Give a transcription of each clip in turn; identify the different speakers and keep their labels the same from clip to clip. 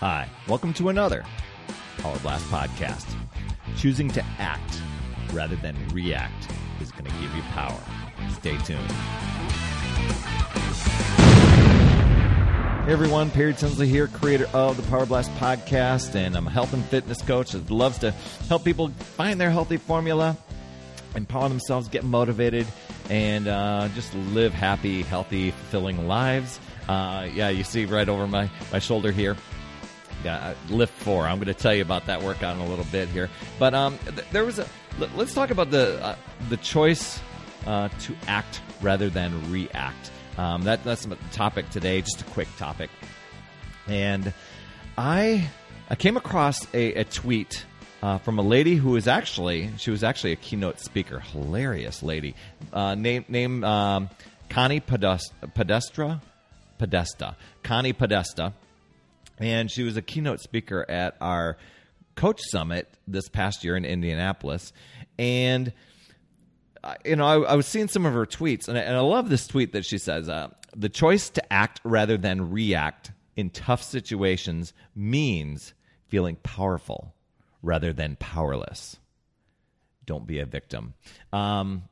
Speaker 1: Hi, welcome to another Power Blast podcast. Choosing to act rather than react is going to give you power. Stay tuned. Hey everyone, Perry Tinsley here, creator of the Power Blast podcast, and I'm a health and fitness coach that loves to help people find their healthy formula, empower themselves, get motivated, and uh, just live happy, healthy, fulfilling lives. Uh, yeah, you see right over my, my shoulder here. Uh, lift four. I'm going to tell you about that workout in a little bit here. But um, th- there was a. Let, us talk about the uh, the choice uh, to act rather than react. Um, that, that's the topic today. Just a quick topic, and I I came across a, a tweet uh, from a lady who was actually she was actually a keynote speaker, hilarious lady, uh, name name um, Connie Podesta, Podesta, Connie Podesta, and she was a keynote speaker at our coach summit this past year in Indianapolis, and you know, I, I, was seeing some of her tweets, and I, and I love this tweet that she says: uh, "The choice to act rather than react in tough situations means feeling powerful rather than powerless. Don't be a victim." Um,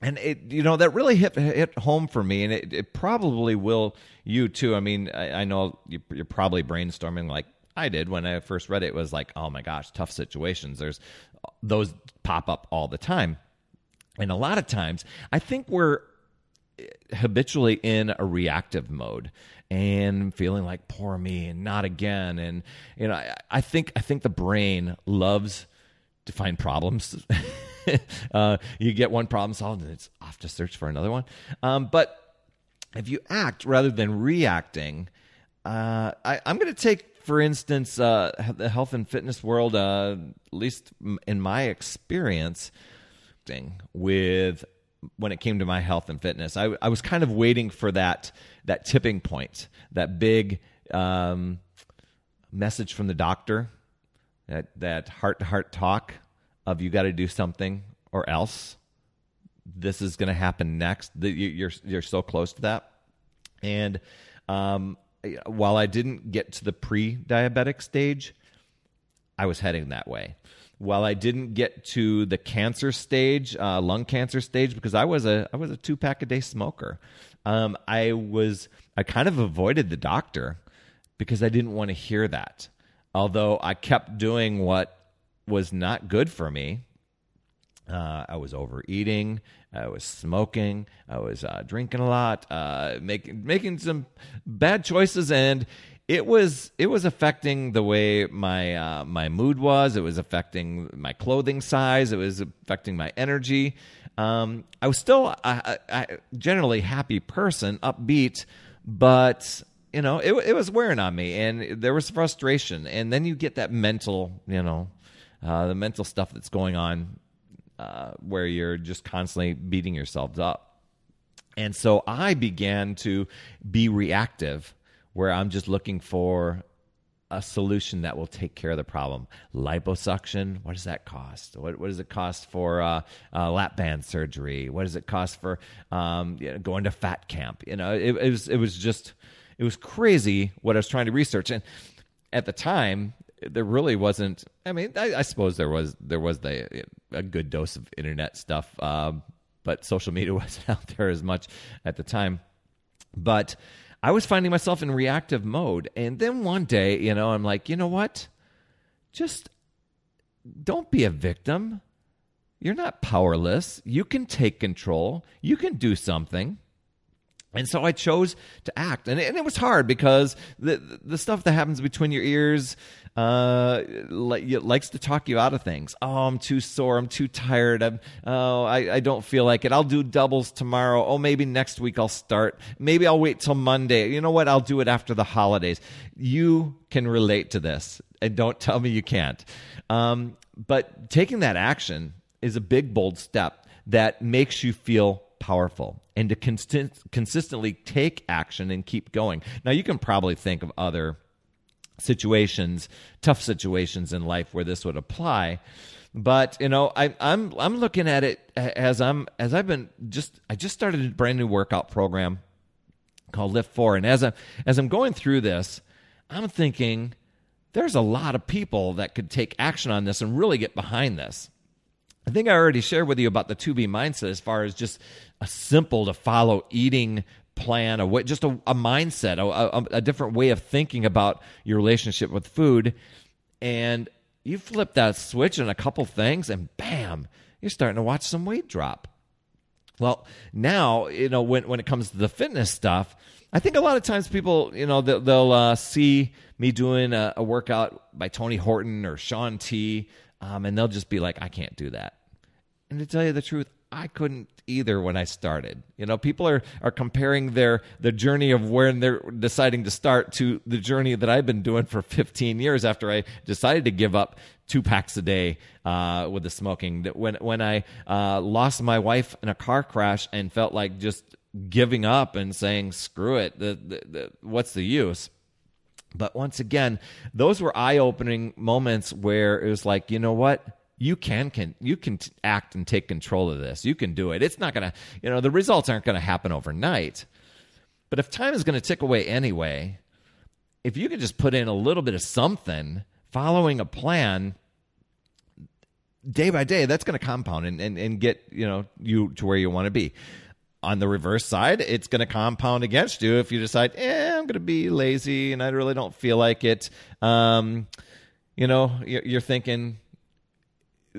Speaker 1: and it, you know, that really hit hit home for me, and it, it probably will you too. I mean, I, I know you, you're probably brainstorming like I did when I first read it. it was like, oh my gosh, tough situations. There's those pop up all the time. And a lot of times, I think we're eh, habitually in a reactive mode and feeling like poor me and not again and you know I, I think i think the brain loves to find problems uh, you get one problem solved and it's off to search for another one um, but if you act rather than reacting uh, I, am going to take for instance uh, the health and fitness world uh, at least in my experience with when it came to my health and fitness. I, I was kind of waiting for that that tipping point, that big um, message from the doctor, that that heart to heart talk of you got to do something or else this is going to happen next. You're you're so close to that, and um, while I didn't get to the pre-diabetic stage, I was heading that way while I didn't get to the cancer stage, uh, lung cancer stage, because I was a I was a two pack a day smoker, um, I was I kind of avoided the doctor because I didn't want to hear that. Although I kept doing what was not good for me. Uh, I was overeating. I was smoking. I was uh, drinking a lot, uh, making making some bad choices, and it was it was affecting the way my uh, my mood was. It was affecting my clothing size. It was affecting my energy. Um, I was still a, a, a, generally happy person, upbeat, but you know it, it was wearing on me, and there was frustration. And then you get that mental, you know, uh, the mental stuff that's going on, uh, where you're just constantly beating yourselves up. And so I began to be reactive where I'm just looking for a solution that will take care of the problem. Liposuction, what does that cost? What, what does it cost for uh, uh, lap band surgery? What does it cost for um, you know, going to fat camp? You know, it, it, was it was just it was crazy what I was trying to research, and at the time there really wasn't. I mean, I, I suppose there was there was the a good dose of internet stuff, um, but social media wasn't out there as much at the time. But I was finding myself in reactive mode. And then one day, you know, I'm like, you know what? Just don't be a victim. You're not powerless. You can take control, you can do something. And so I chose to act, and it, and it was hard because the the stuff that happens between your ears uh, likes to talk you out of things. Oh, I'm too sore. I'm too tired. I'm, oh, I, I don't feel like it. I'll do doubles tomorrow. Oh, maybe next week I'll start. Maybe I'll wait till Monday. You know what? I'll do it after the holidays. You can relate to this, and don't tell me you can't. Um, but taking that action is a big, bold step that makes you feel powerful and to consistently take action and keep going. Now, you can probably think of other situations, tough situations in life where this would apply. But you know, I, I'm I'm looking at it as I'm as I've been just I just started a brand new workout program called Lift Four, and as I as I'm going through this, I'm thinking there's a lot of people that could take action on this and really get behind this. I think I already shared with you about the 2B mindset as far as just a simple to follow eating plan, a way, just a, a mindset, a, a, a different way of thinking about your relationship with food. And you flip that switch in a couple things, and bam, you're starting to watch some weight drop. Well, now, you know, when, when it comes to the fitness stuff, I think a lot of times people, you know, they'll, they'll uh, see me doing a, a, workout by Tony Horton or Shaun T, um, and they'll just be like, I can't do that. And to tell you the truth, I couldn't either when I started. You know, people are are comparing their the journey of when they're deciding to start to the journey that I've been doing for 15 years after I decided to give up two packs a day uh, with the smoking. When when I uh, lost my wife in a car crash and felt like just giving up and saying screw it, the, the, the, what's the use? But once again, those were eye opening moments where it was like, you know what? You can can you can act and take control of this. You can do it. It's not going to, you know, the results aren't going to happen overnight. But if time is going to tick away anyway, if you can just put in a little bit of something, following a plan day by day, that's going to compound and, and, and get, you know, you to where you want to be. On the reverse side, it's going to compound against you if you decide, eh, I'm going to be lazy and I really don't feel like it. Um, you know, you're thinking,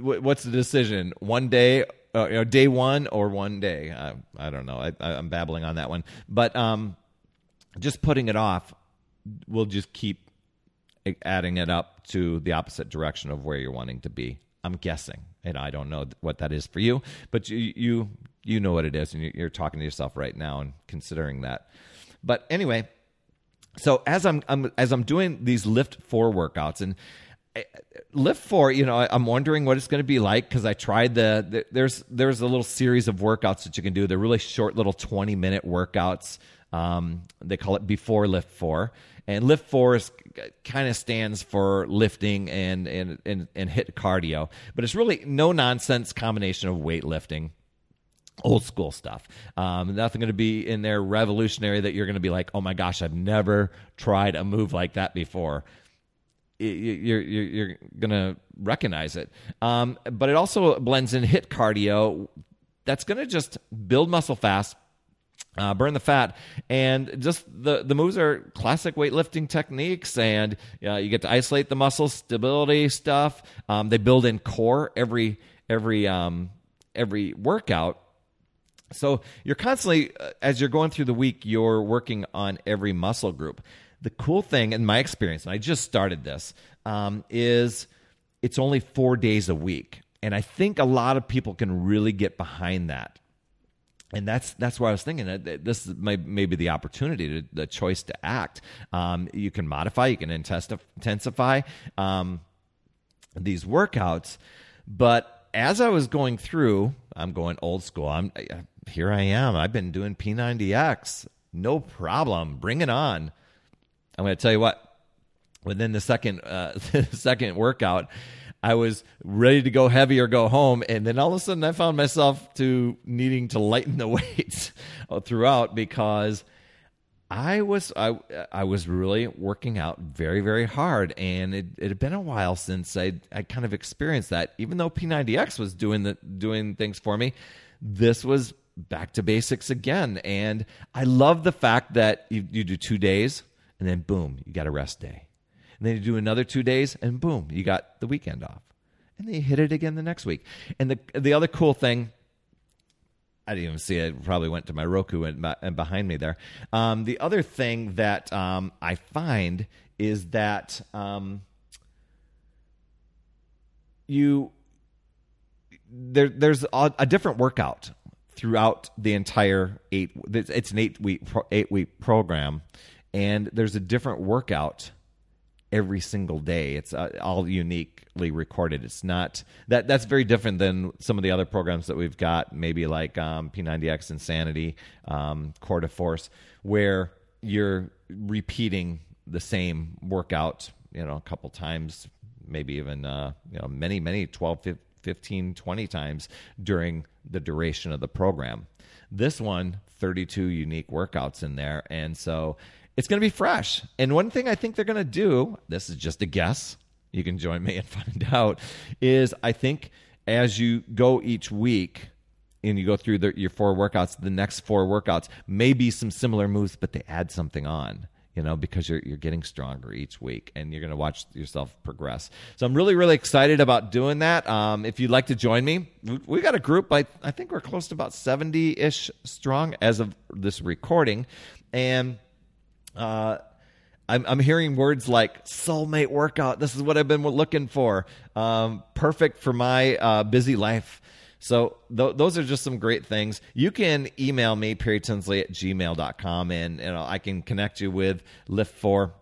Speaker 1: what's the decision? One day, uh, you know, day one or one day? I, I don't know. I, am babbling on that one, but um, just putting it off will just keep adding it up to the opposite direction of where you're wanting to be. I'm guessing, and I don't know what that is for you, but you you you know what it is, and you're talking to yourself right now and considering that. But anyway, so as I'm, I'm as I'm doing these lift four workouts and lift four you know i'm wondering what it's going to be like because i tried the, the, there's there's a little series of workouts that you can do. They're really short little 20 minute workouts um, they call it before lift four. And lift four is kind of stands for lifting and, and and and HIIT cardio. But it's really no nonsense combination of weightlifting. Old school stuff. Um, nothing going to be in there revolutionary that you're going to be like, oh my gosh, I've never tried a move like that before you're you're, you're gonna recognize it. Um, but it also blends in HIIT cardio. That's gonna just build muscle fast. Uh, burn the fat, and just the the moves are classic weightlifting techniques, and uh, you get to isolate the muscle stability stuff. Um, they build in core every every um, every workout, so you're constantly uh, as you're going through the week, you're working on every muscle group the cool thing in my experience, and I just started this, um, is it's only four days a week. And I think a lot of people can really get behind that. And that's that's where I was thinking. That this is maybe the opportunity, to, the choice to act. Um, you can modify, you can intensify um, these workouts. But as I was going through, I'm going old school. I'm here. I am. I've been doing P90X. No problem. Bring it on. I'm going to tell you what. Within the second uh, second workout, I was ready to go heavy or go home, and then all of a sudden I found myself to needing to lighten the weights throughout because I was I I was really working out very very hard, and it, it had been a while since I I kind of experienced that. Even though P90X was doing the doing things for me, this was back to basics again, and I love the fact that you, you do two days and then boom, you got a rest day. And then you do another two days, and boom, you got the weekend off. And then you hit it again the next week. And the the other cool thing, I didn't even see it. probably went to my Roku and, and behind me there. Um, the other thing that um, I find is that um, you there there's a, a, different workout throughout the entire eight. It's an eight week eight week program, and there's a different workout every single day. It's uh, all uniquely recorded. It's not that that's very different than some of the other programs that we've got, maybe like um, P90X Insanity, um, Core Force, where you're repeating the same workout, you know, a couple times, maybe even uh, you know many many 12 15 20 times during the duration of the program. This one 32 unique workouts in there and so it's going to be fresh. And one thing I think they're going to do, this is just a guess, you can join me and find out, is I think as you go each week and you go through the, your four workouts, the next four workouts may be some similar moves, but they add something on you know, because you're you're getting stronger each week, and you're going to watch yourself progress. So I'm really really excited about doing that. Um, if you'd like to join me, we, we got a group. I I think we're close to about 70 ish strong as of this recording, and. Uh, I'm, I'm hearing words like soulmate workout. This is what I've been looking for. Um, perfect for my uh, busy life. So th- those are just some great things. You can email me, Perry Tinsley at gmail.com, and know, I can connect you with Lift 4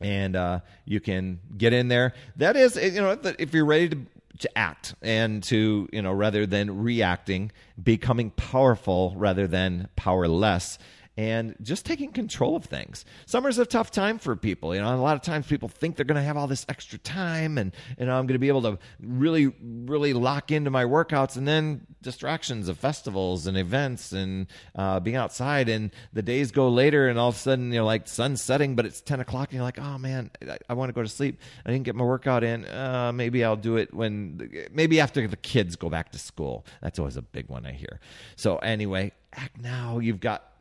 Speaker 1: and uh, you can get in there. That is, you know, if you're ready to to act and to you know rather than reacting, becoming powerful rather than powerless and just taking control of things. Summer's a tough time for people. You know, a lot of times people think they're going to have all this extra time and, you know, I'm going to be able to really, really lock into my workouts and then distractions of festivals and events and uh, being outside and the days go later and all of a sudden you're like sun's setting, but it's 10 o'clock and you're like, oh man, I, I want to go to sleep. I didn't get my workout in. Uh, maybe I'll do it when, maybe after the kids go back to school. That's always a big one I hear. So anyway, act now. You've got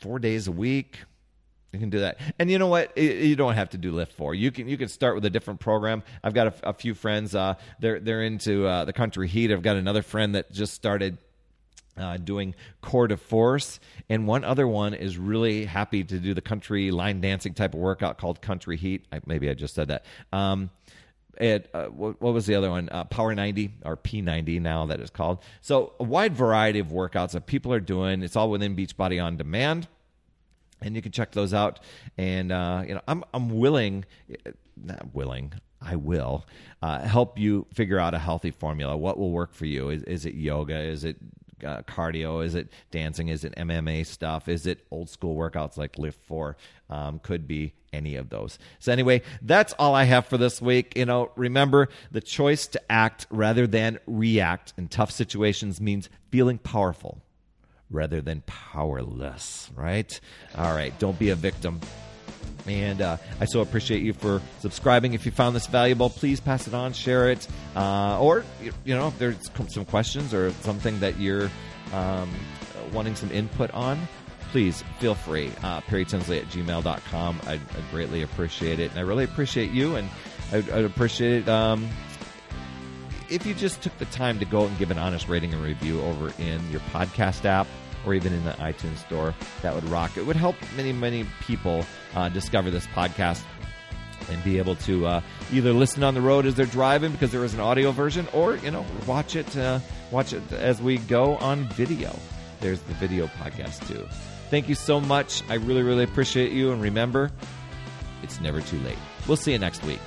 Speaker 1: four days a week. You can do that, and you know what? You don't have to do Lift Four. You can you can start with a different program. I've got a, a few friends. Uh, they're they're into uh, the country heat. I've got another friend that just started uh, doing core de force, and one other one is really happy to do the country line dancing type of workout called country heat. I, maybe I just said that. Um, it, uh, what, what, was the other one? Uh, Power 90 or P90 now that is called. So a wide variety of workouts that people are doing. It's all within Beachbody on demand, and you can check those out. And uh, you know, I'm I'm willing, not willing. I will uh, help you figure out a healthy formula. What will work for you? Is, is it yoga? Is it uh, cardio? Is it dancing? Is it MMA stuff? Is it old school workouts like Lift 4? Um, could be any of those. So, anyway, that's all I have for this week. You know, remember the choice to act rather than react in tough situations means feeling powerful rather than powerless, right? All right, don't be a victim. And uh, I so appreciate you for subscribing. If you found this valuable, please pass it on, share it, uh, or you know if there's some questions or something that you're um, wanting some input on, please feel free. Uh, Perry Tinsley at gmail.com. I'd, I'd greatly appreciate it, and I really appreciate you, and I'd, I'd appreciate it. Um, if you just took the time to go and give an honest rating and review over in your podcast app or even in the iTunes store, that would rock. It would help many, many people uh, discover this podcast and be able to uh, either listen on the road as they're driving because there is an audio version, or you know, watch it uh, watch it as we go on video. There's the video podcast too. Thank you so much. I really, really appreciate you. And remember, it's never too late. We'll see you next week.